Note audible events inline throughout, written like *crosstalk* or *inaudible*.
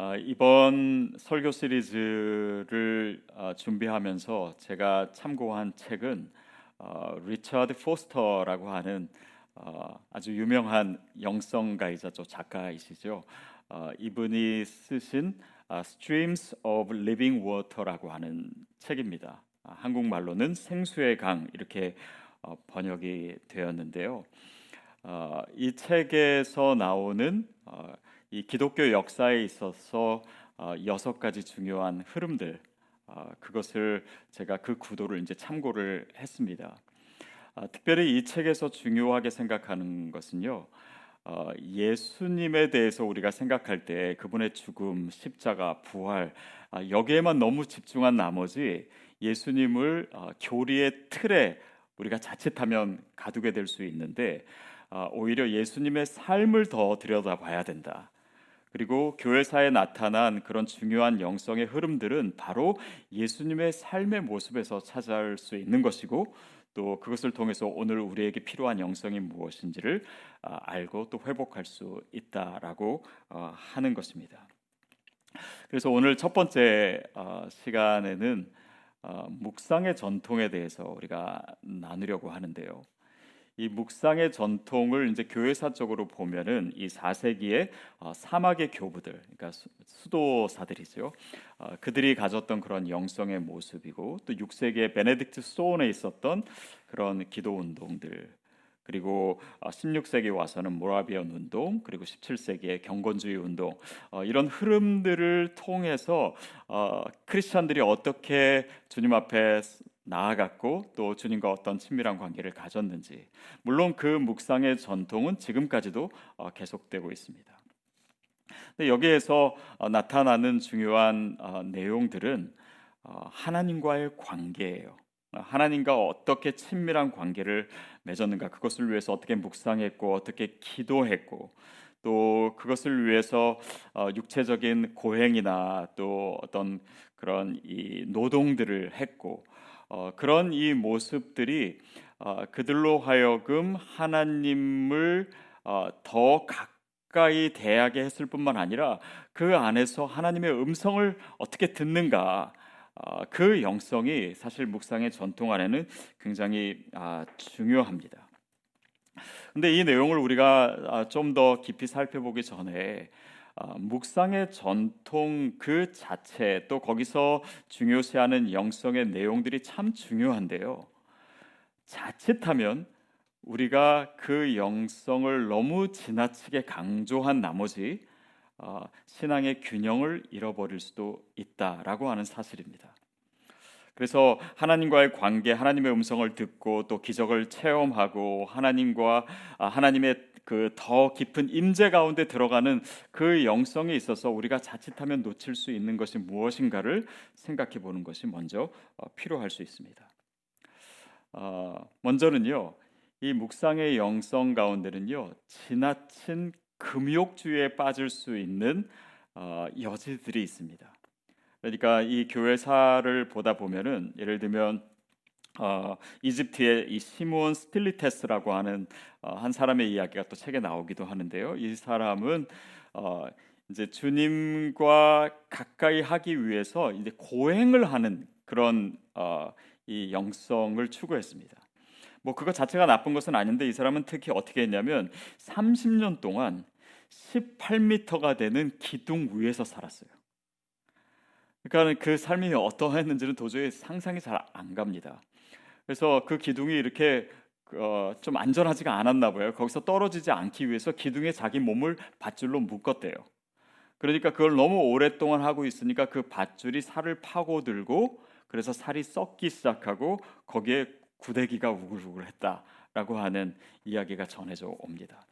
아, 이번 설교 시리즈를 아, 준비하면서 제가 참고한 책은 어, 리처드 포스터라고 하는 어, 아주 유명한 영성가이자 또 작가이시죠. 어, 이분이 쓰신 Streams of Living Water라고 하는 책입니다. 한국말로는 생수의 강 이렇게 번역이 되었는데요. 이 책에서 나오는 이 기독교 역사에 있어서 어, 여섯 가지 중요한 흐름들 어, 그것을 제가 그 구도를 이제 참고를 했습니다. 아, 특별히 이 책에서 중요하게 생각하는 것은요. 어, 예수님에 대해서 우리가 생각할 때 그분의 죽음, 십자가, 부활 아, 여기에만 너무 집중한 나머지 예수님을 교리의 틀에 우리가 자칫하면 가두게 될 수 있는데 오히려 예수님의 삶을 더 들여다봐야 된다. 그리고 교회사에 나타난 그런 중요한 영성의 흐름들은 바로 예수님의 삶의 모습에서 찾아올 수 있는 것이고 또 그것을 통해서 오늘 우리에게 필요한 영성이 무엇인지를 아, 알고 또 회복할 수 있다라고 어, 하는 것입니다. 그래서 오늘 첫 번째 어, 시간에는 어, 묵상의 전통에 대해서 우리가 나누려고 하는데요. 이 묵상의 전통을 이제 교회사적으로 보면은 이 4세기의 어, 사막의 교부들, 그러니까 수도사들이죠. 어, 그들이 가졌던 그런 영성의 모습이고 또 6세기의 베네딕트 소원에 있었던 그런 기도 운동들 그리고 16세기 어, 와서는 모라비언 운동 그리고 17세기의 경건주의 운동 이런 흐름들을 통해서 크리스천들이 어떻게 주님 앞에 나아갔고 또 주님과 어떤 친밀한 관계를 가졌는지 물론 그 묵상의 전통은 지금까지도 어, 계속되고 있습니다. 여기에서 어, 나타나는 중요한 어, 내용들은 하나님과의 관계예요. 하나님과 어떻게 친밀한 관계를 맺었는가 그것을 위해서 어떻게 묵상했고 어떻게 기도했고 또 그것을 위해서 육체적인 고행이나 또 어떤 그런 이 노동들을 했고 어, 그런 이 모습들이 어, 그들로 하여금 하나님을 어, 더 가까이 대하게 했을 뿐만 아니라 그 안에서 하나님의 음성을 어떻게 듣는가 어, 그 영성이 사실 묵상의 전통 안에는 굉장히 아, 중요합니다. 근데 이 내용을 우리가 아, 좀더 깊이 살펴보기 전에 어, 묵상의 전통 그 자체 또 거기서 중요시하는 영성의 내용들이 참 중요한데요. 자칫하면 우리가 그 영성을 너무 지나치게 강조한 나머지 어, 신앙의 균형을 잃어버릴 수도 있다라고 하는 사실입니다. 그래서 하나님과의 관계, 하나님의 음성을 듣고 또 기적을 체험하고 하나님과 아, 하나님의 그 더 깊은 임재 가운데 들어가는 그 영성에 있어서 우리가 자칫하면 놓칠 수 있는 것이 무엇인가를 생각해 보는 것이 먼저 어, 필요할 수 있습니다. 어, 먼저는요, 이 묵상의 영성 가운데는요, 지나친 금욕주의에 빠질 수 있는 어, 여지들이 있습니다. 그러니까 이 교회사를 보다 보면은 예를 들면 어, 이집트의 이 시몬 스틸리테스라고 하는 어, 한 사람의 이야기가 또 책에 나오기도 하는데요. 이 사람은 어, 이제 주님과 가까이 하기 위해서 이제 고행을 하는 그런 어, 이 영성을 추구했습니다. 뭐 그거 자체가 나쁜 것은 아닌데 이 사람은 특히 어떻게 했냐면 30년 동안 18m가 되는 기둥 위에서 살았어요. 그러니까 그 삶이 어떠했는지는 도저히 상상이 잘 안 갑니다. 그래서 그 기둥이 이렇게 어, 좀 안전하지가 않았나 봐요. 거기서 떨어지지 않기 위해서 기둥에 자기 몸을 밧줄로 묶었대요. 그러니까 그걸 너무 오랫동안 하고 있으니까 그 밧줄이 살을 파고들고 그래서 살이 썩기 시작하고 거기에 구데기가 우글우글했다라고 하는 이야기가 전해져 옵니다.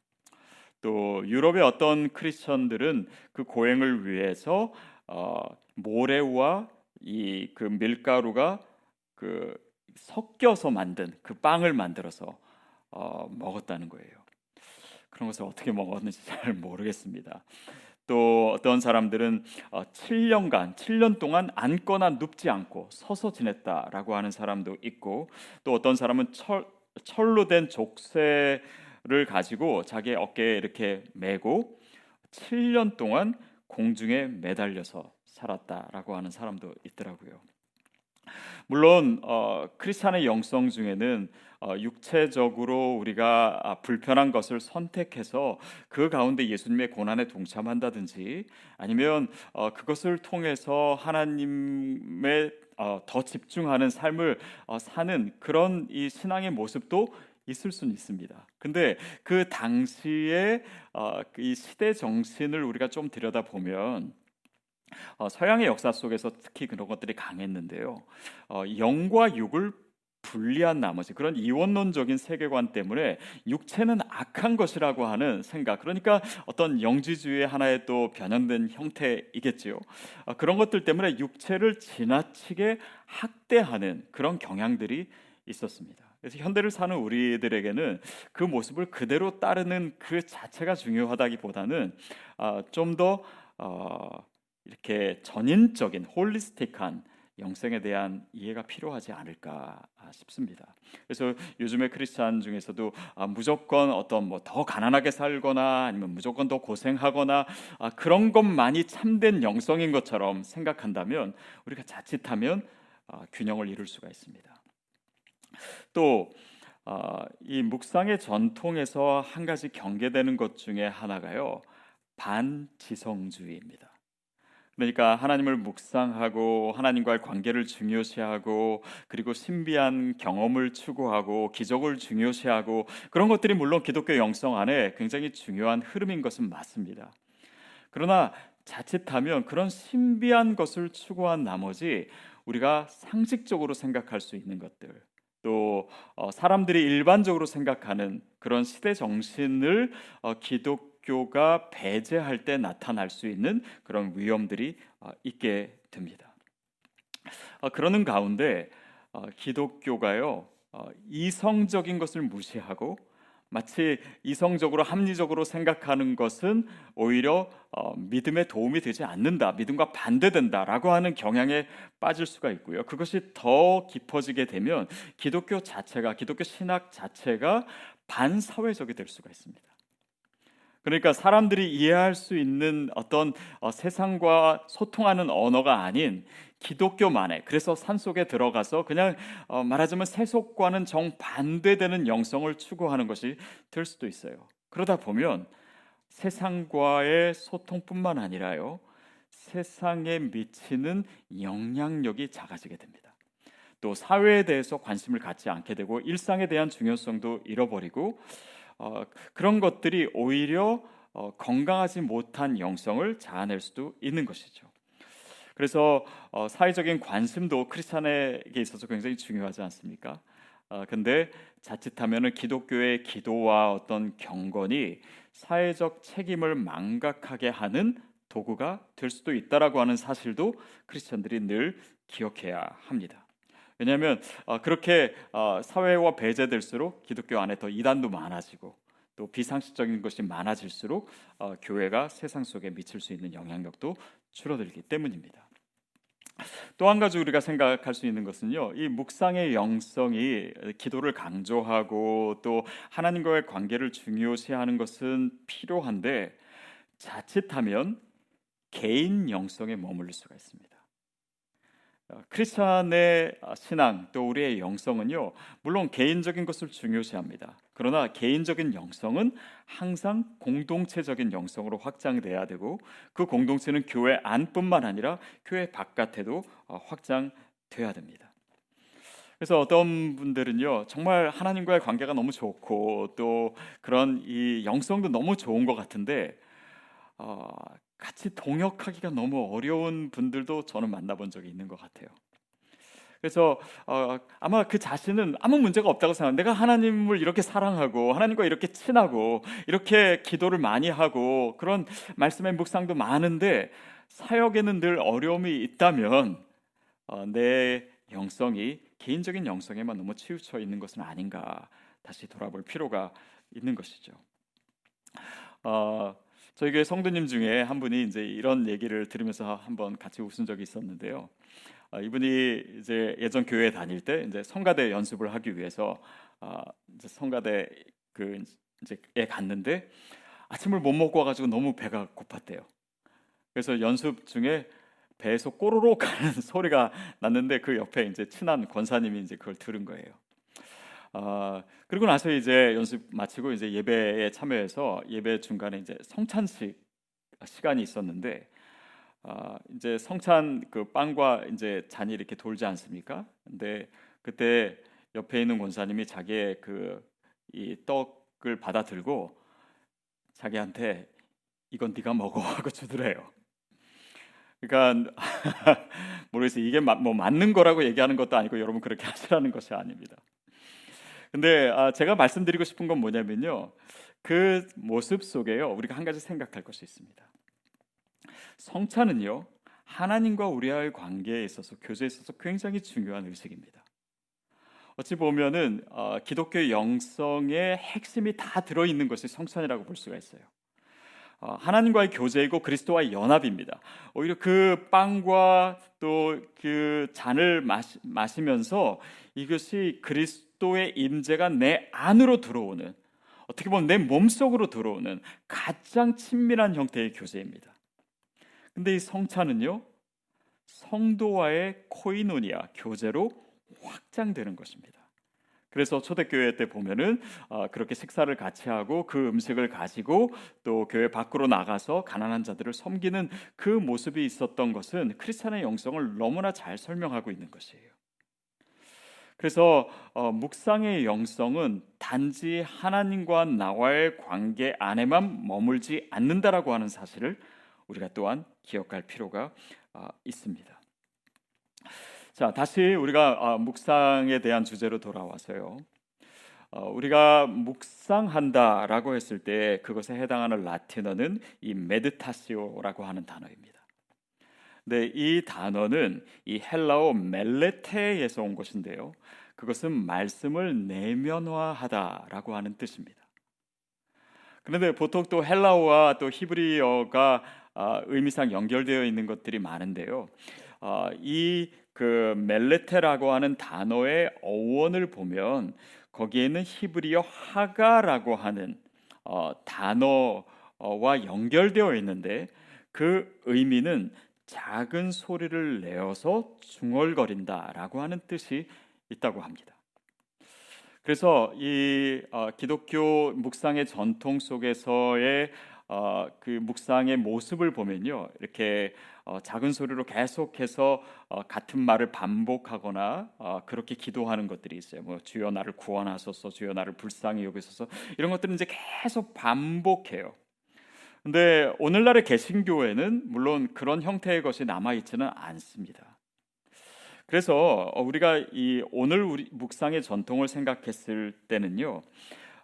또 유럽의 어떤 크리스천들은 그 고행을 위해서 어, 모래와 이 그 밀가루가 그 섞여서 만든 그 빵을 만들어서 어, 먹었다는 거예요. 그런 것을 어떻게 먹었는지 *laughs* 잘 모르겠습니다. 또 어떤 사람들은 어, 7년간 7년 동안 앉거나 눕지 않고 서서 지냈다라고 하는 사람도 있고 또 어떤 사람은 철, 철로 된 족쇄를 가지고 자기 어깨에 이렇게 메고 7년 동안 공중에 매달려서 살았다라고 하는 사람도 있더라고요. 물론 어, 크리스찬의 영성 중에는 어, 육체적으로 우리가 아, 불편한 것을 선택해서 그 가운데 예수님의 고난에 동참한다든지 아니면 어, 그것을 통해서 하나님의 어, 더 집중하는 삶을 어, 사는 그런 이 신앙의 모습도 있을 수는 있습니다. 근데 그 당시에 어, 이 시대 정신을 우리가 좀 들여다 보면 어, 서양의 역사 속에서 특히 그런 것들이 강했는데요. 어, 영과 육을 분리한 나머지 그런 이원론적인 세계관 때문에 육체는 악한 것이라고 하는 생각 그러니까 어떤 영지주의 하나의 또 변형된 형태이겠지요 어, 그런 것들 때문에 육체를 지나치게 학대하는 그런 경향들이 있었습니다 그래서 현대를 사는 우리들에게는 그 모습을 그대로 따르는 그 자체가 중요하다기보다는 어, 좀더 어, 이렇게 전인적인 holistic한 영성에 대한 이해가 필요하지 않을까 싶습니다. 그래서 요즘의 크리스찬 중에서도 아, 무조건 어떤 뭐 더 가난하게 살거나 아니면 무조건 더 고생하거나 아, 그런 것만이 참된 영성인 것처럼 생각한다면 우리가 자칫하면 아, 균형을 이룰 수가 있습니다. 또이 아, 묵상의 전통에서 한 가지 경계되는 것 중에 하나가요 반지성주의입니다. 그러니까 하나님을 묵상하고 하나님과의 관계를 중요시하고 그리고 신비한 경험을 추구하고 기적을 중요시하고 그런 것들이 물론 기독교 영성 안에 굉장히 중요한 흐름인 것은 맞습니다. 그러나 자칫하면 그런 신비한 것을 추구한 나머지 우리가 상식적으로 생각할 수 있는 것들 또 어, 사람들이 일반적으로 생각하는 그런 시대 정신을 어, 기독 기독교가 배제할 때 나타날 수 있는 그런 위험들이 어, 있게 됩니다. 어, 그러는 가운데 어, 기독교가요 이성적인 것을 무시하고 마치 이성적으로 합리적으로 생각하는 것은 오히려 믿음에 도움이 되지 않는다, 믿음과 반대된다라고 하는 경향에 빠질 수가 있고요. 그것이 더 깊어지게 되면 기독교 자체가 기독교 신학 자체가 반사회적이 될 수가 있습니다. 그러니까 사람들이 이해할 수 있는 어떤 어, 세상과 소통하는 언어가 아닌 기독교만의 그래서 산 속에 들어가서 그냥 어, 말하자면 세속과는 정 반대되는 영성을 추구하는 것이 될 수도 있어요. 그러다 보면 세상과의 소통뿐만 아니라요 세상에 미치는 영향력이 작아지게 됩니다. 또 사회에 대해서 관심을 갖지 않게 되고 일상에 대한 중요성도 잃어버리고 어, 그런 것들이 오히려 어, 건강하지 못한 영성을 자아낼 수도 있는 것이죠. 그래서 어, 사회적인 관심도 크리스찬에게 있어서 굉장히 중요하지 않습니까? 어, 근데 자칫하면은 기독교의 기도와 어떤 경건이 사회적 책임을 망각하게 하는 도구가 될 수도 있다라고 하는 사실도 크리스천들이 늘 기억해야 합니다. 왜냐하면 어, 그렇게 어, 사회와 배제될수록 기독교 안에 더 이단도 많아지고 또 비상식적인 것이 많아질수록 어, 교회가 세상 속에 미칠 수 있는 영향력도 줄어들기 때문입니다. 또 한 가지 우리가 생각할 수 있는 것은요, 이 묵상의 영성이 기도를 강조하고 또 하나님과의 관계를 중요시하는 것은 필요한데 자칫하면 개인 영성에 머물릴 수가 있습니다. 어, 크리스천의 신앙 또 우리의 영성은요 물론 개인적인 것을 중요시합니다. 그러나 개인적인 영성은 항상 공동체적인 영성으로 확장돼야 되고 그 공동체는 교회 안뿐만 아니라 교회 바깥에도 어, 확장돼야 됩니다. 그래서 어떤 분들은요 정말 하나님과의 관계가 너무 좋고 또 그런 이 영성도 너무 좋은 것 같은데 어, 같이 동역하기가 너무 어려운 분들도 저는 만나본 적이 있는 것 같아요. 그래서 어, 아마 그 자신은 아무 문제가 없다고 생각. 내가 하나님을 이렇게 사랑하고 하나님과 이렇게 친하고 이렇게 기도를 많이 하고 그런 말씀의 묵상도 많은데 사역에는 늘 어려움이 있다면 어, 내 영성이 개인적인 영성에만 너무 치우쳐 있는 것은 아닌가 다시 돌아볼 필요가 있는 것이죠. 어, 저희 교회 성도님 중에 한 분이 이제 이런 얘기를 들으면서 한번 같이 웃은 적이 있었는데요. 어, 이분이 이제 예전 교회 다닐 때 이제 성가대 연습을 하기 위해서 어, 이제 성가대 그 이제에 갔는데 아침을 못 먹고 와가지고 너무 배가 고팠대요. 그래서 연습 중에 배에서 꼬르륵 하는 *laughs* 소리가 났는데 그 옆에 이제 친한 권사님이 이제 그걸 들은 거예요. 아, 그리고 나서 이제 연습 마치고 이제 예배에 참여해서 예배 중간에 이제 성찬식 시간이 있었는데 아, 이제 성찬 그 빵과 이제 잔이 이렇게 돌지 않습니까? 근데 그때 옆에 있는 권사님이 자기의 그 이 떡을 받아 들고 자기한테 이건 네가 먹어 *laughs* 하고 주더래요. 그러니까 *laughs* 모르겠어요. 이게 뭐 맞는 거라고 얘기하는 것도 아니고 여러분 그렇게 *laughs* 하시라는 것이 아닙니다. 근데 아, 제가 말씀드리고 싶은 건 뭐냐면요. 그 모습 속에요. 우리가 한 가지 생각할 것이 있습니다. 성찬은요. 하나님과 우리와의 관계에 있어서 교제에 있어서 굉장히 중요한 의식입니다. 어찌 보면은 어, 기독교 영성의 핵심이 다 들어 있는 것이 성찬이라고 볼 수가 있어요. 어, 하나님과의 교제이고 그리스도와의 연합입니다. 오히려 그 빵과 또 그 잔을 마시, 마시면서 이것이 그리스 도의 임재가 내 안으로 들어오는 어떻게 보면 내 몸속으로 들어오는 가장 친밀한 형태의 교제입니다. 근데 이 성찬은요 성도와의 코이노니아 교제로 확장되는 것입니다. 그래서 초대교회 때 보면은 어, 그렇게 식사를 같이 하고 그 음식을 가지고 또 교회 밖으로 나가서 가난한 자들을 섬기는 그 모습이 있었던 것은 크리스찬의 영성을 너무나 잘 설명하고 있는 것이에요. 그래서 어, 묵상의 영성은 단지 하나님과 나와의 관계 안에만 머물지 않는다라고 하는 사실을 우리가 또한 기억할 필요가 어, 있습니다. 자, 다시 우리가 어, 묵상에 대한 주제로 돌아와서요. 어, 우리가 묵상한다라고 했을 때 그것에 해당하는 라틴어는 이 메드타시오라고 하는 단어입니다. 네, 이 단어는 이 헬라어 멜레테에서 온 것인데요. 그것은 말씀을 내면화하다라고 하는 뜻입니다. 그런데 보통 또 헬라어와 또 히브리어가 아, 의미상 연결되어 있는 것들이 많은데요. 아, 이그 멜레테라고 하는 단어의 어원을 보면 거기에는 히브리어 하가라고 하는 어, 단어와 연결되어 있는데 그 의미는 작은 소리를 내어서 중얼거린다라고 하는 뜻이 있다고 합니다. 그래서 이 어, 기독교 묵상의 전통 속에서의 어, 그 묵상의 모습을 보면요, 이렇게 어, 작은 소리로 계속해서 어, 같은 말을 반복하거나 어, 그렇게 기도하는 것들이 있어요. 뭐 주여 나를 구원하소서, 주여 나를 불쌍히 여기소서 이런 것들은 이제 계속 반복해요. 근데 오늘날의 개신교회는 물론 그런 형태의 것이 남아 있지는 않습니다. 그래서 우리가 이 오늘 우리 묵상의 전통을 생각했을 때는요.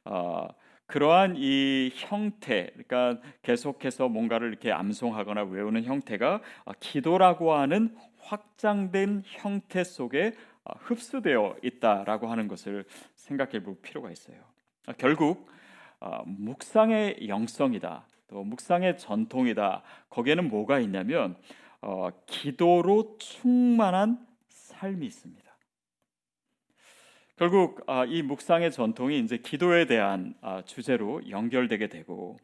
어, 그러한 이 형태, 그러니까 계속해서 뭔가를 이렇게 암송하거나 외우는 형태가 기도라고 하는 확장된 형태 속에 흡수되어 있다라고 하는 것을 생각해 볼 필요가 있어요. 결국 어, 묵상의 영성이다, 또 묵상의 전통이다. 거기에는 뭐가 있냐면 어, 기도로 충만한 삶이 있습니다. 결국 아, 이 묵상의 전통이 이제 기도에 대한 아, 주제로 연결되게 되고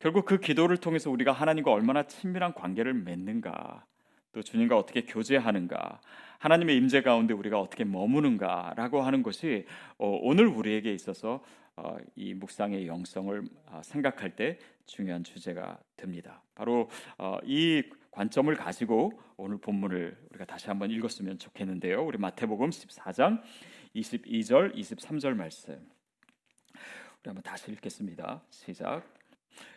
결국 그 기도를 통해서 우리가 하나님과 얼마나 친밀한 관계를 맺는가 또 주님과 어떻게 교제하는가 하나님의 임재 가운데 우리가 어떻게 머무는가라고 하는 것이 어, 오늘 우리에게 있어서 어, 이 묵상의 영성을 아, 생각할 때 중요한 주제가 됩니다. 바로 어, 이 관점을 가지고 오늘 본문을 우리가 다시 한번 읽었으면 좋겠는데요. 우리 마태복음 14장 22절, 23절 말씀. 우리 한번 다시 읽겠습니다. 시작.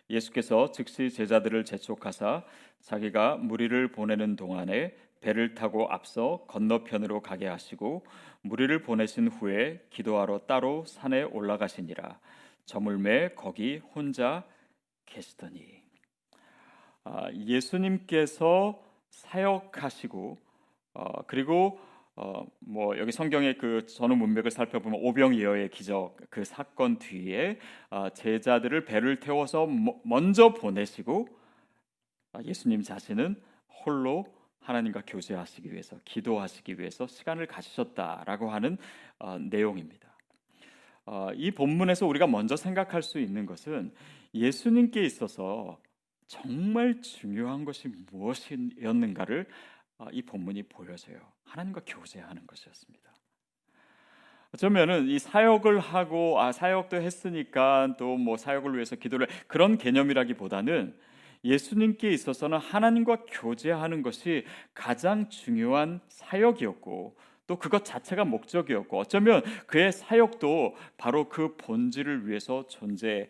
예수께서 즉시 제자들을 재촉하사 자기가 무리를 보내는 동안에 배를 타고 앞서 건너편으로 가게 하시고 무리를 보내신 후에 기도하러 따로 산에 올라가시니라. 저물매 거기 혼자 계시더니 아, 예수님께서 사역하시고 어, 그리고 어, 뭐 여기 성경의 그 전후 문맥을 살펴보면 오병이어의 기적 그 사건 뒤에 어, 제자들을 배를 태워서 mo, 먼저 보내시고 어, 예수님 자신은 홀로 하나님과 교제하시기 위해서 기도하시기 위해서 시간을 가지셨다라고 하는 어, 내용입니다. 어, 이 본문에서 우리가 먼저 생각할 수 있는 것은 예수님께 있어서 정말 중요한 것이 무엇이었는가를 아, 이 본문이 보여줘요. 하나님과 교제하는 것이었습니다. 어쩌면은 이 사역을 하고 아 사역도 했으니까 또 뭐 사역을 위해서 기도를 그런 개념이라기보다는 예수님께 있어서는 하나님과 교제하는 것이 가장 중요한 사역이었고 또 그것 자체가 목적이었고 어쩌면 그의 사역도 바로 그 본질을 위해서 존재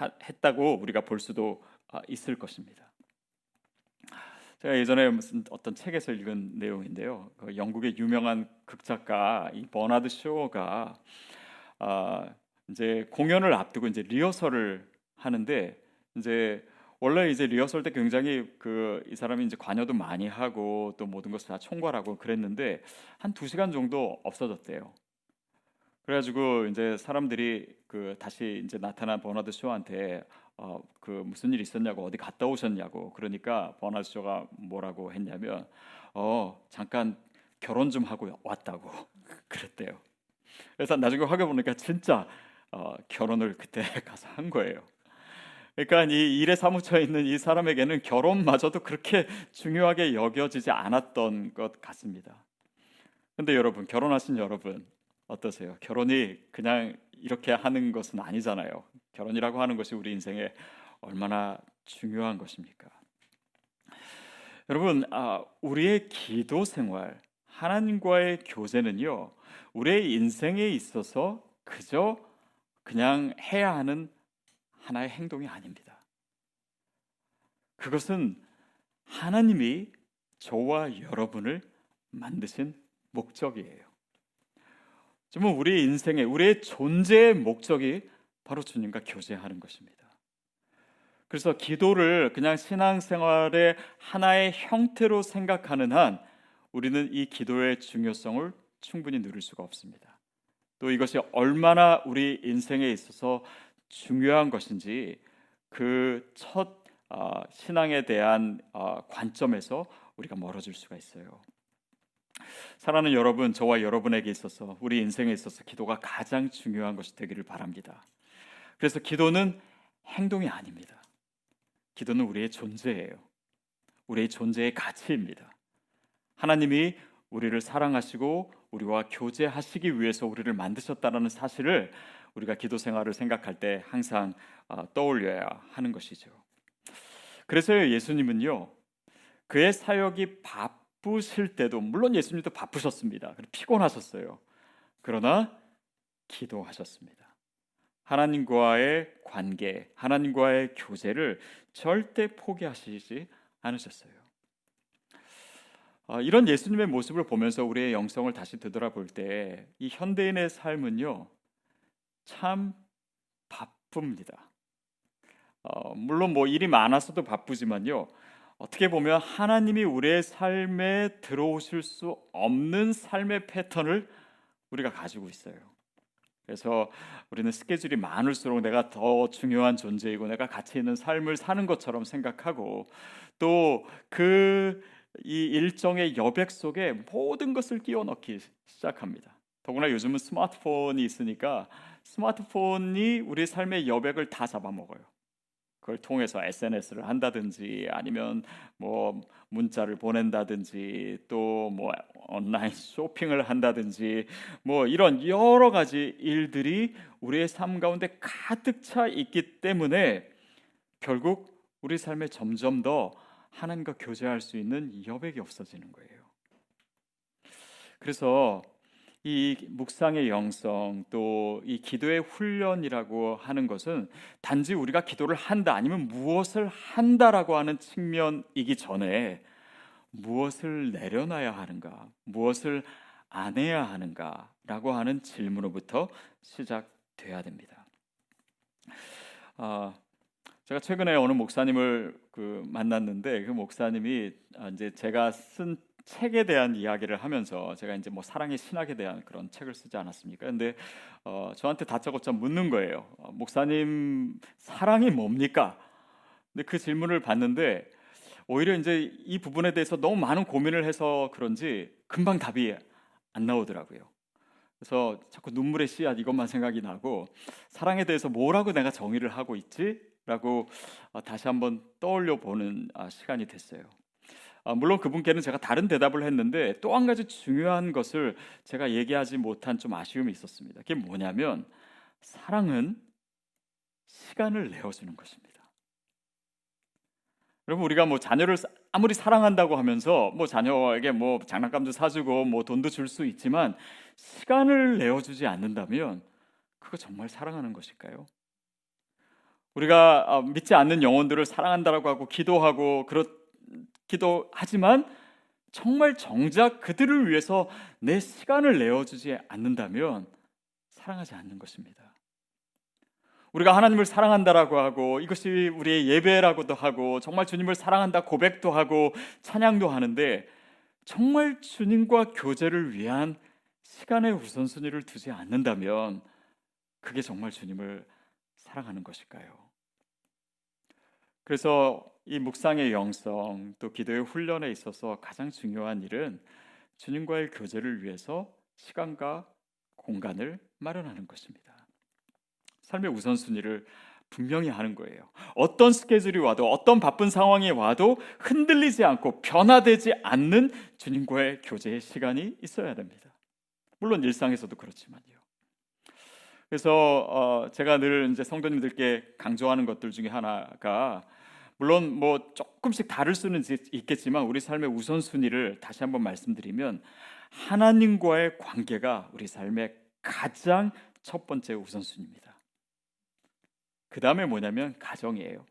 했다고 우리가 볼 수도 아, 있을 것입니다. 제가 예전에 무슨 어떤 책에서 읽은 내용인데요. 그 영국의 유명한 극작가 이 버나드 쇼가 아, 이제 공연을 앞두고 이제 리허설을 하는데 이제 원래 이제 리허설 때 굉장히 그 이 사람이 이제 관여도 많이 하고 또 모든 것을 다 총괄하고 그랬는데 한 두 시간 정도 없어졌대요. 그래가지고 이제 사람들이 그 다시 이제 나타난 버나드 쇼한테 어, 그 무슨 일 있었냐고 어디 갔다 오셨냐고 그러니까 버나드 쇼가 뭐라고 했냐면 어 잠깐 결혼 좀 하고 왔다고 *laughs* 그랬대요. 그래서 나중에 확인 보니까 진짜 어, 결혼을 그때 *laughs* 가서 한 거예요. 그러니까 이 일에 사무쳐 있는 이 사람에게는 결혼마저도 그렇게 중요하게 여겨지지 않았던 것 같습니다. 근데 여러분 결혼하신 여러분 어떠세요? 결혼이 그냥 이렇게 하는 것은 아니잖아요. 결혼이라고 하는 것이 우리 인생에 얼마나 중요한 것입니까? 여러분, 아, 우리의 기도 생활, 하나님과의 교제는요, 우리의 인생에 있어서 그저 그냥 해야 하는 하나의 행동이 아닙니다. 그것은 하나님이 저와 여러분을 만드신 목적이에요. 정말 우리 인생의 우리의 존재의 목적이 바로 주님과 교제하는 것입니다. 그래서 기도를 그냥 신앙생활의 하나의 형태로 생각하는 한 우리는 이 기도의 중요성을 충분히 누릴 수가 없습니다. 또 이것이 얼마나 우리 인생에 있어서 중요한 것인지 그첫 어, 신앙에 대한 어, 관점에서 우리가 멀어질 수가 있어요. 사랑하는 여러분, 저와 여러분에게 있어서 우리 인생에 있어서 기도가 가장 중요한 것이 되기를 바랍니다. 그래서 기도는 행동이 아닙니다. 기도는 우리의 존재예요. 우리의 존재의 가치입니다. 하나님이 우리를 사랑하시고 우리와 교제하시기 위해서 우리를 만드셨다는 사실을 우리가 기도 생활을 생각할 때 항상 아, 떠올려야 하는 것이죠. 그래서 예수님은요 그의 사역이 바쁘실 때도 물론 예수님도 바쁘셨습니다. 피곤하셨어요. 그러나 기도하셨습니다. 하나님과의 관계, 하나님과의 교제를 절대 포기하시지 않으셨어요. 아, 이런 예수님의 모습을 보면서 우리의 영성을 다시 되돌아볼 때 이 현대인의 삶은요 참 바쁩니다. 어, 물론 뭐 일이 많아서도 바쁘지만요. 어떻게 보면 하나님이 우리의 삶에 들어오실 수 없는 삶의 패턴을 우리가 가지고 있어요. 그래서 우리는 스케줄이 많을수록 내가 더 중요한 존재이고 내가 가치 있는 삶을 사는 것처럼 생각하고 또 그 이 일정의 여백 속에 모든 것을 끼워 넣기 시작합니다. 더구나 요즘은 스마트폰이 있으니까 스마트폰이 우리 삶의 여백을 다 잡아먹어요. 그걸 통해서 SNS를 한다든지 아니면 뭐 문자를 보낸다든지 또 뭐 온라인 쇼핑을 한다든지 뭐 이런 여러 가지 일들이 우리의 삶 가운데 가득 차 있기 때문에 결국 우리 삶에 점점 더 하나님과 교제할 수 있는 여백이 없어지는 거예요. 그래서 이 묵상의 영성 또 이 기도의 훈련이라고 하는 것은 단지 우리가 기도를 한다 아니면 무엇을 한다라고 하는 측면이기 전에 무엇을 내려놔야 하는가 무엇을 안 해야 하는가라고 하는 질문으로부터 시작돼야 됩니다. 아, 제가 최근에 어느 목사님을 그 만났는데 그 목사님이 아, 이제 제가 쓴 책에 대한 이야기를 하면서 제가 이제 뭐 사랑의 신학에 대한 그런 책을 쓰지 않았습니까? 근데 어, 저한테 다짜고짜 묻는 거예요. 어, 목사님 사랑이 뭡니까? 근데 그 질문을 받는데 오히려 이제 이 부분에 대해서 너무 많은 고민을 해서 그런지 금방 답이 안 나오더라고요. 그래서 자꾸 눈물의 씨앗 이것만 생각이 나고 사랑에 대해서 뭐라고 내가 정의를 하고 있지 라고 어, 다시 한번 떠올려 보는 아, 시간이 됐어요. 아, 물론 그분께는 제가 다른 대답을 했는데 또 한 가지 중요한 것을 제가 얘기하지 못한 좀 아쉬움이 있었습니다. 그게 뭐냐면 사랑은 시간을 내어주는 것입니다. 여러분 우리가 뭐 자녀를 아무리 사랑한다고 하면서 뭐 자녀에게 뭐 장난감도 사주고 뭐 돈도 줄 수 있지만 시간을 내어주지 않는다면 그거 정말 사랑하는 것일까요? 우리가 어, 믿지 않는 영혼들을 사랑한다라고 하고 기도하고 그렇 기도 하지만 정말 정작 그들을 위해서 내 시간을 내어주지 않는다면 사랑하지 않는 것입니다. 우리가 하나님을 사랑한다라고 하고 이것이 우리의 예배라고도 하고 정말 주님을 사랑한다 고백도 하고 찬양도 하는데 정말 주님과 교제를 위한 시간의 우선순위를 두지 않는다면 그게 정말 주님을 사랑하는 것일까요? 그래서 이 묵상의 영성 또 기도의 훈련에 있어서 가장 중요한 일은 주님과의 교제를 위해서 시간과 공간을 마련하는 것입니다. 삶의 우선순위를 분명히 하는 거예요. 어떤 스케줄이 와도 어떤 바쁜 상황이 와도 흔들리지 않고 변화되지 않는 주님과의 교제의 시간이 있어야 됩니다. 물론 일상에서도 그렇지만요. 그래서 어 제가 늘 이제 성도님들께 강조하는 것들 중에 하나가 물론 뭐 조금씩 다를 수는 있겠지만 우리 삶의 우선순위를 다시 한번 말씀드리면 하나님과의 관계가 우리 삶의 가장 첫 번째 우선순위입니다. 그 다음에 뭐냐면 가정이에요.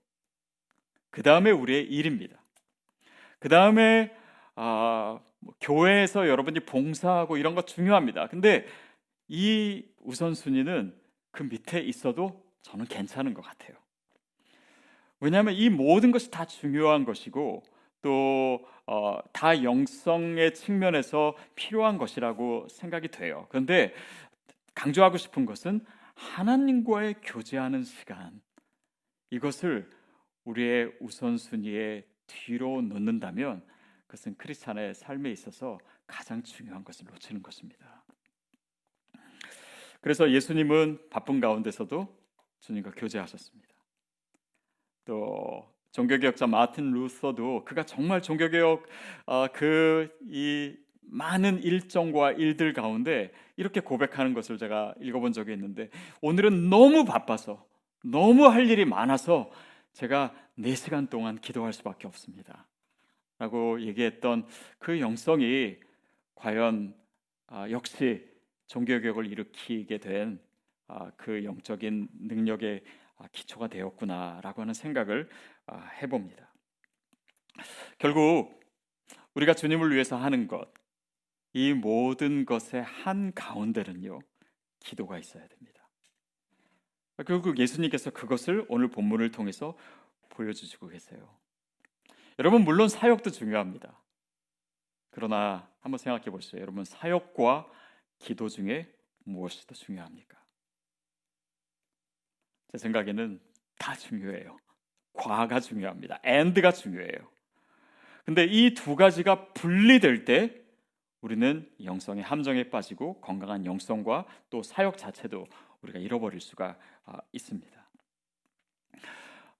그 다음에 우리의 일입니다. 그 다음에 아, 뭐 교회에서 여러분이 봉사하고 이런 거 중요합니다. 근데 이 우선순위는 그 밑에 있어도 저는 괜찮은 것 같아요. 왜냐하면 이 모든 것이 다 중요한 것이고 또다 어, 영성의 측면에서 필요한 것이라고 생각이 돼요. 그런데 강조하고 싶은 것은 하나님과의 교제하는 시간 이것을 우리의 우선순위에 뒤로 놓는다면 그것은 크리스찬의 삶에 있어서 가장 중요한 것을 놓치는 것입니다. 그래서 예수님은 바쁜 가운데서도 주님과 교제하셨습니다. 또 종교개혁자 마틴 루서도 그가 정말 종교개혁 어, 그이 많은 일정과 일들 가운데 이렇게 고백하는 것을 제가 읽어본 적이 있는데 오늘은 너무 바빠서 너무 할 일이 많아서 제가 4시간 동안 기도할 수밖에 없습니다. 라고 얘기했던 그 영성이 과연 아, 역시 종교개혁을 일으키게 된그 아, 영적인 능력의 아, 기초가 되었구나라고 하는 생각을 해봅니다. 결국 우리가 주님을 위해서 하는 것, 이 모든 것의 한 가운데는요 기도가 있어야 됩니다. 결국 예수님께서 그것을 오늘 본문을 통해서 보여주시고 계세요. 여러분 물론 사역도 중요합니다. 그러나 한번 생각해 보시죠. 여러분 사역과 기도 중에 무엇이 더 중요합니까? 제 생각에는 다 중요해요. 과가 중요합니다. and가 중요해요. 근데 이 두 가지가 분리될 때 우리는 영성의 함정에 빠지고 건강한 영성과 또 사역 자체도 우리가 잃어버릴 수가 아, 있습니다.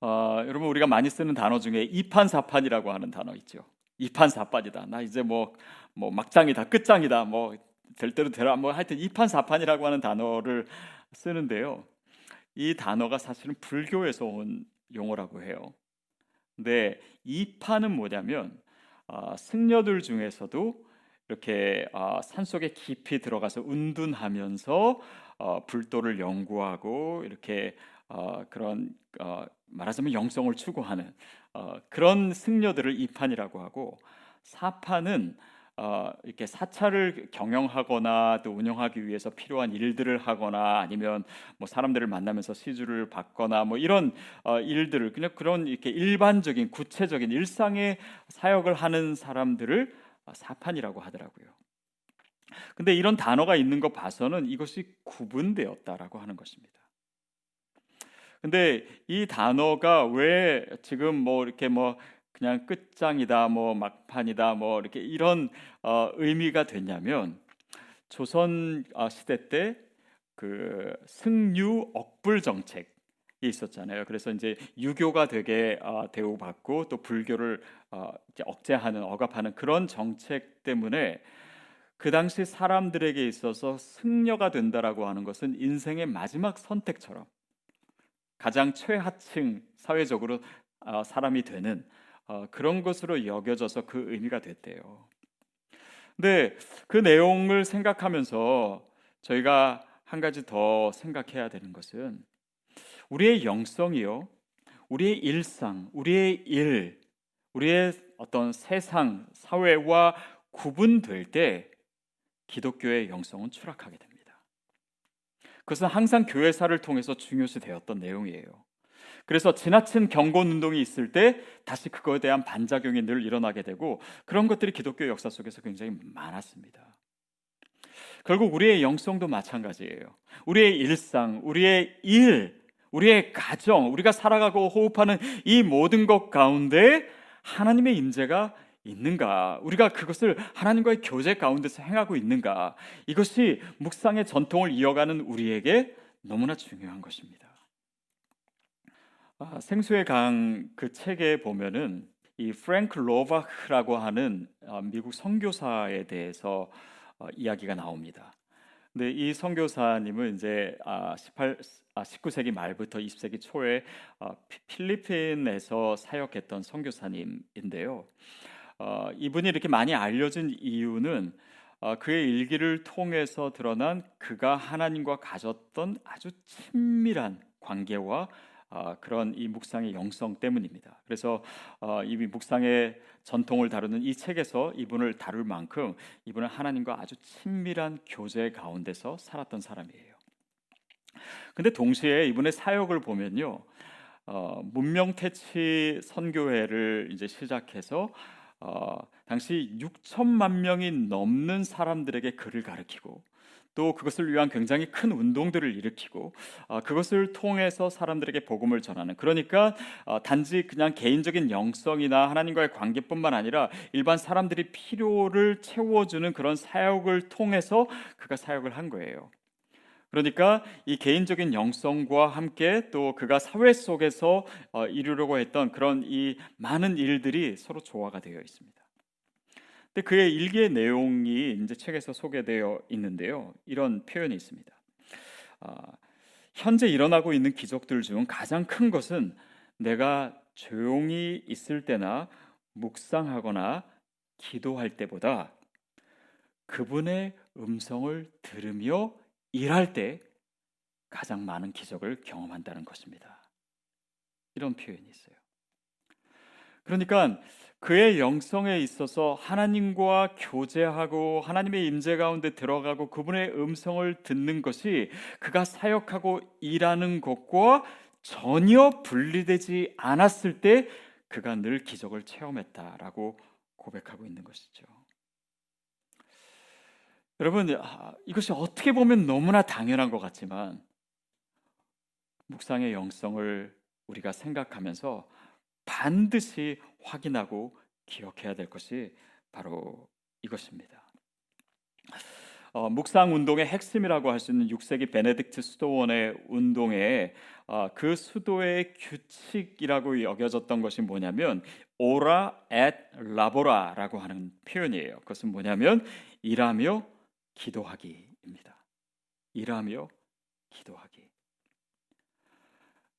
어, 여러분 우리가 많이 쓰는 단어 중에 이판사판이라고 하는 단어 있죠. 이판사판이다. 나 이제 뭐, 뭐 막장이다, 끝장이다, 뭐 될 대로 되라. 뭐 하여튼 이판사판이라고 하는 단어를 쓰는데요. 이 단어가 사실은 불교에서 온 용어라고 해요. 근데 이판은 뭐냐면 어, 승려들 중에서도 이렇게 어, 산 속에 깊이 들어가서 운둔하면서 어, 불도를 연구하고 이렇게 어, 그런 어, 말하자면 영성을 추구하는 어, 그런 승려들을 이판이라고 하고 사판은 어, 이렇게 사찰을 경영하거나 또 운영하기 위해서 필요한 일들을 하거나 아니면 뭐 사람들을 만나면서 시주를 받거나 뭐 이런 어, 일들을 그냥 그런 이렇게 일반적인 구체적인 일상의 사역을 하는 사람들을 어, 사판이라고 하더라고요. 근데 이런 단어가 있는 거 봐서는 이것이 구분되었다라고 하는 것입니다. 근데 이 단어가 왜 지금 뭐 이렇게 뭐 그냥 끝장이다, 뭐 막판이다, 뭐 이렇게 이런 어, 의미가 됐냐면 조선 어, 시대 때 그 승유 억불 정책 있었잖아요. 그래서 이제 유교가 되게 어, 대우받고 또 불교를 어, 억제하는 억압하는 그런 정책 때문에 그 당시 사람들에게 있어서 승려가 된다라고 하는 것은 인생의 마지막 선택처럼 가장 최하층 사회적으로 어, 사람이 되는 어, 그런 것으로 여겨져서 그 의미가 됐대요. 근데 그 내용을 생각하면서 저희가 한 가지 더 생각해야 되는 것은 우리의 영성이요, 우리의 일상, 우리의 일, 우리의 어떤 세상, 사회와 구분될 때 기독교의 영성은 추락하게 됩니다. 그것은 항상 교회사를 통해서 중요시 되었던 내용이에요. 그래서 지나친 경건 운동이 있을 때 다시 그거에 대한 반작용이 늘 일어나게 되고 그런 것들이 기독교 역사 속에서 굉장히 많았습니다. 결국 우리의 영성도 마찬가지예요. 우리의 일상, 우리의 일, 우리의 가정, 우리가 살아가고 호흡하는 이 모든 것 가운데 하나님의 임재가 있는가? 우리가 그것을 하나님과의 교제 가운데서 행하고 있는가? 이것이 묵상의 전통을 이어가는 우리에게 너무나 중요한 것입니다. 아, 생수의 강 그 책에 보면은 이 프랭크 로바크라고 하는 아, 미국 선교사에 대해서 어, 이야기가 나옵니다. 근데 이 선교사님은 이제 18, 아, 19세기 말부터 20세기 초에 어, 필리핀에서 사역했던 선교사님인데요. 어, 이분이 이렇게 많이 알려진 이유는 어, 그의 일기를 통해서 드러난 그가 하나님과 가졌던 아주 친밀한 관계와 어, 그런 이 묵상의 영성 때문입니다. 그래서 어, 이 묵상의 전통을 다루는 이 책에서 이분을 다룰 만큼 이분은 하나님과 아주 친밀한 교제 가운데서 살았던 사람이에요. 근데 동시에 이분의 사역을 보면요, 어, 문명태치 선교회를 이제 시작해서 어, 당시 6천만 명이 넘는 사람들에게 글을 가르치고 또 그것을 위한 굉장히 큰 운동들을 일으키고 어, 그것을 통해서 사람들에게 복음을 전하는 그러니까 어, 단지 그냥 개인적인 영성이나 하나님과의 관계뿐만 아니라 일반 사람들이 필요를 채워주는 그런 사역을 통해서 그가 사역을 한 거예요. 그러니까 이 개인적인 영성과 함께 또 그가 사회 속에서 어, 이루려고 했던 그런 이 많은 일들이 서로 조화가 되어 있습니다. 근데 그의 일기의 내용이 이제 책에서 소개되어 있는데요. 이런 표현이 있습니다. 어, 현재 일어나고 있는 기적들 중 가장 큰 것은 내가 조용히 있을 때나 묵상하거나 기도할 때보다 그분의 음성을 들으며 일할 때 가장 많은 기적을 경험한다는 것입니다. 이런 표현이 있어요. 그러니까 그의 영성에 있어서 하나님과 교제하고 하나님의 임재 가운데 들어가고 그분의 음성을 듣는 것이 그가 사역하고 일하는 것과 전혀 분리되지 않았을 때 그가 늘 기적을 체험했다라고 고백하고 있는 것이죠. 여러분 아, 이것이 어떻게 보면 너무나 당연한 것 같지만 묵상의 영성을 우리가 생각하면서 반드시 확인하고 기억해야 될 것이 바로 이것입니다. 어, 묵상 운동의 핵심이라고 할 수 있는 6세기 베네딕트 수도원의 운동에 어, 그 수도의 규칙이라고 여겨졌던 것이 뭐냐면 오라 앳 라보라라고 하는 표현이에요. 그것은 뭐냐면 일하며 기도하기입니다. 일하며 기도하기.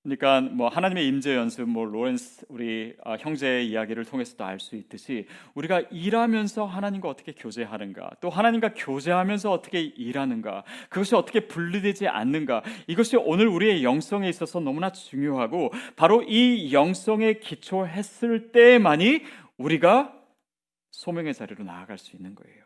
그러니까 뭐 하나님의 임재 연습, 뭐 로렌스 우리 아, 형제의 이야기를 통해서도 알 수 있듯이 우리가 일하면서 하나님과 어떻게 교제하는가, 또 하나님과 교제하면서 어떻게 일하는가, 그것이 어떻게 분리되지 않는가, 이것이 오늘 우리의 영성에 있어서 너무나 중요하고 바로 이 영성에 기초했을 때만이 우리가 소명의 자리로 나아갈 수 있는 거예요.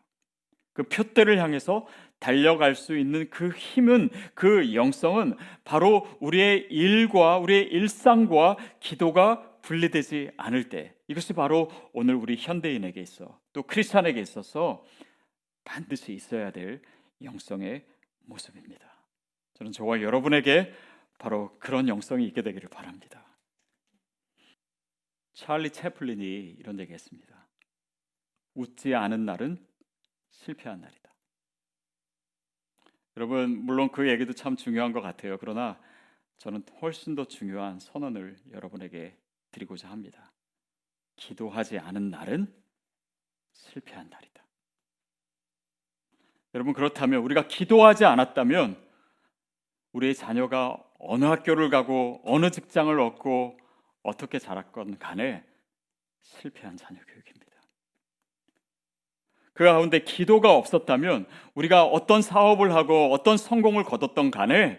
그 표대를 향해서 달려갈 수 있는 그 힘은 그 영성은 바로 우리의 일과 우리의 일상과 기도가 분리되지 않을 때 이것이 바로 오늘 우리 현대인에게 있어 또 크리스찬에게 있어서 반드시 있어야 될 영성의 모습입니다. 저는 저와 여러분에게 바로 그런 영성이 있게 되기를 바랍니다. 찰리 채플린이 이런 얘기했습니다. 웃지 않은 날은 실패한 날이다. 여러분 물론 그 얘기도 참 중요한 것 같아요. 그러나 저는 훨씬 더 중요한 선언을 여러분에게 드리고자 합니다. 기도하지 않은 날은 실패한 날이다. 여러분 그렇다면 우리가 기도하지 않았다면 우리의 자녀가 어느 학교를 가고 어느 직장을 얻고 어떻게 자랐건 간에 실패한 자녀 교육입니다. 그 가운데 기도가 없었다면 우리가 어떤 사업을 하고 어떤 성공을 거뒀던 간에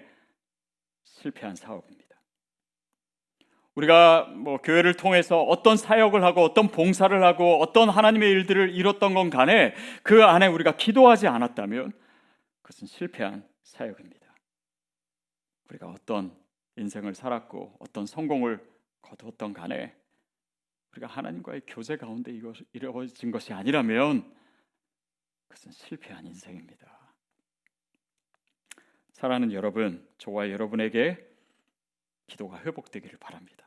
실패한 사업입니다. 우리가 뭐 교회를 통해서 어떤 사역을 하고 어떤 봉사를 하고 어떤 하나님의 일들을 이뤘던 건 간에 그 안에 우리가 기도하지 않았다면 그것은 실패한 사역입니다. 우리가 어떤 인생을 살았고 어떤 성공을 거두었던 간에 우리가 하나님과의 교제 가운데 이루어진 것이 아니라면 그것은 실패한 인생입니다. 사랑하는 여러분, 저와 여러분에게 기도가 회복되기를 바랍니다.